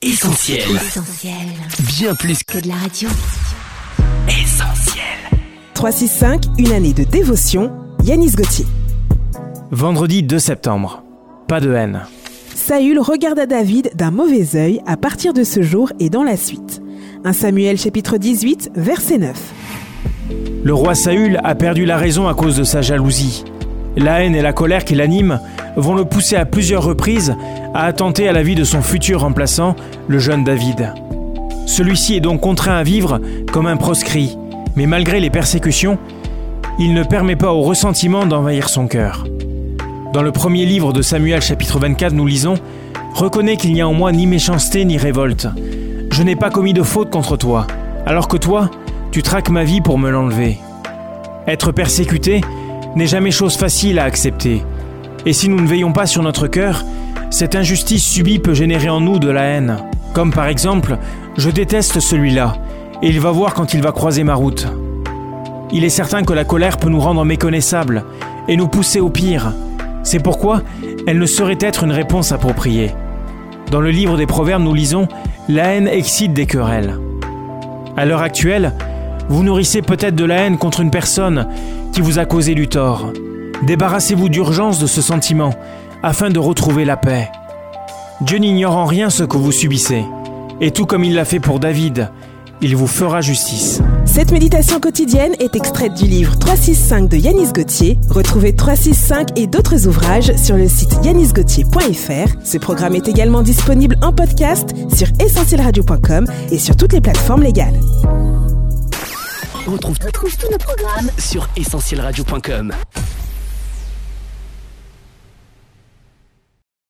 Essentiel. Essentiel. Bien plus Que de la radio. qu'essentiel. 365, une année de dévotion, Yanis Gauthier. Vendredi 2 septembre. Pas de haine. Saül regarda David d'un mauvais œil à partir de ce jour et dans la suite. 1 Samuel chapitre 18, verset 9. Le roi Saül a perdu la raison à cause de sa jalousie. La haine et la colère qui l'animent vont le pousser à plusieurs reprises à attenter à la vie de son futur remplaçant, le jeune David. Celui-ci est donc contraint à vivre comme un proscrit, mais malgré les persécutions, il ne permet pas au ressentiment d'envahir son cœur. Dans le premier livre de Samuel chapitre 24, nous lisons ⁇ Reconnais qu'il n'y a en moi ni méchanceté ni révolte. Je n'ai pas commis de faute contre toi, alors que toi, tu traques ma vie pour me l'enlever. Être persécuté n'est jamais chose facile à accepter. Et si nous ne veillons pas sur notre cœur, cette injustice subie peut générer en nous de la haine. Comme par exemple, je déteste celui-là, et il va voir quand il va croiser ma route. Il est certain que la colère peut nous rendre méconnaissables et nous pousser au pire. C'est pourquoi elle ne saurait être une réponse appropriée. Dans le livre des Proverbes, nous lisons La haine excite des querelles. À l'heure actuelle, vous nourrissez peut-être de la haine contre une personne qui vous a causé du tort. Débarrassez-vous d'urgence de ce sentiment afin de retrouver la paix. Dieu n'ignore en rien ce que vous subissez. Et tout comme il l'a fait pour David, il vous fera justice. Cette méditation quotidienne est extraite du livre 365 de Yanis Gauthier. Retrouvez 365 et d'autres ouvrages sur le site yanisgauthier.fr. Ce programme est également disponible en podcast sur essentielradio.com et sur toutes les plateformes légales. Retrouve tous nos programmes sur essentielradio.com.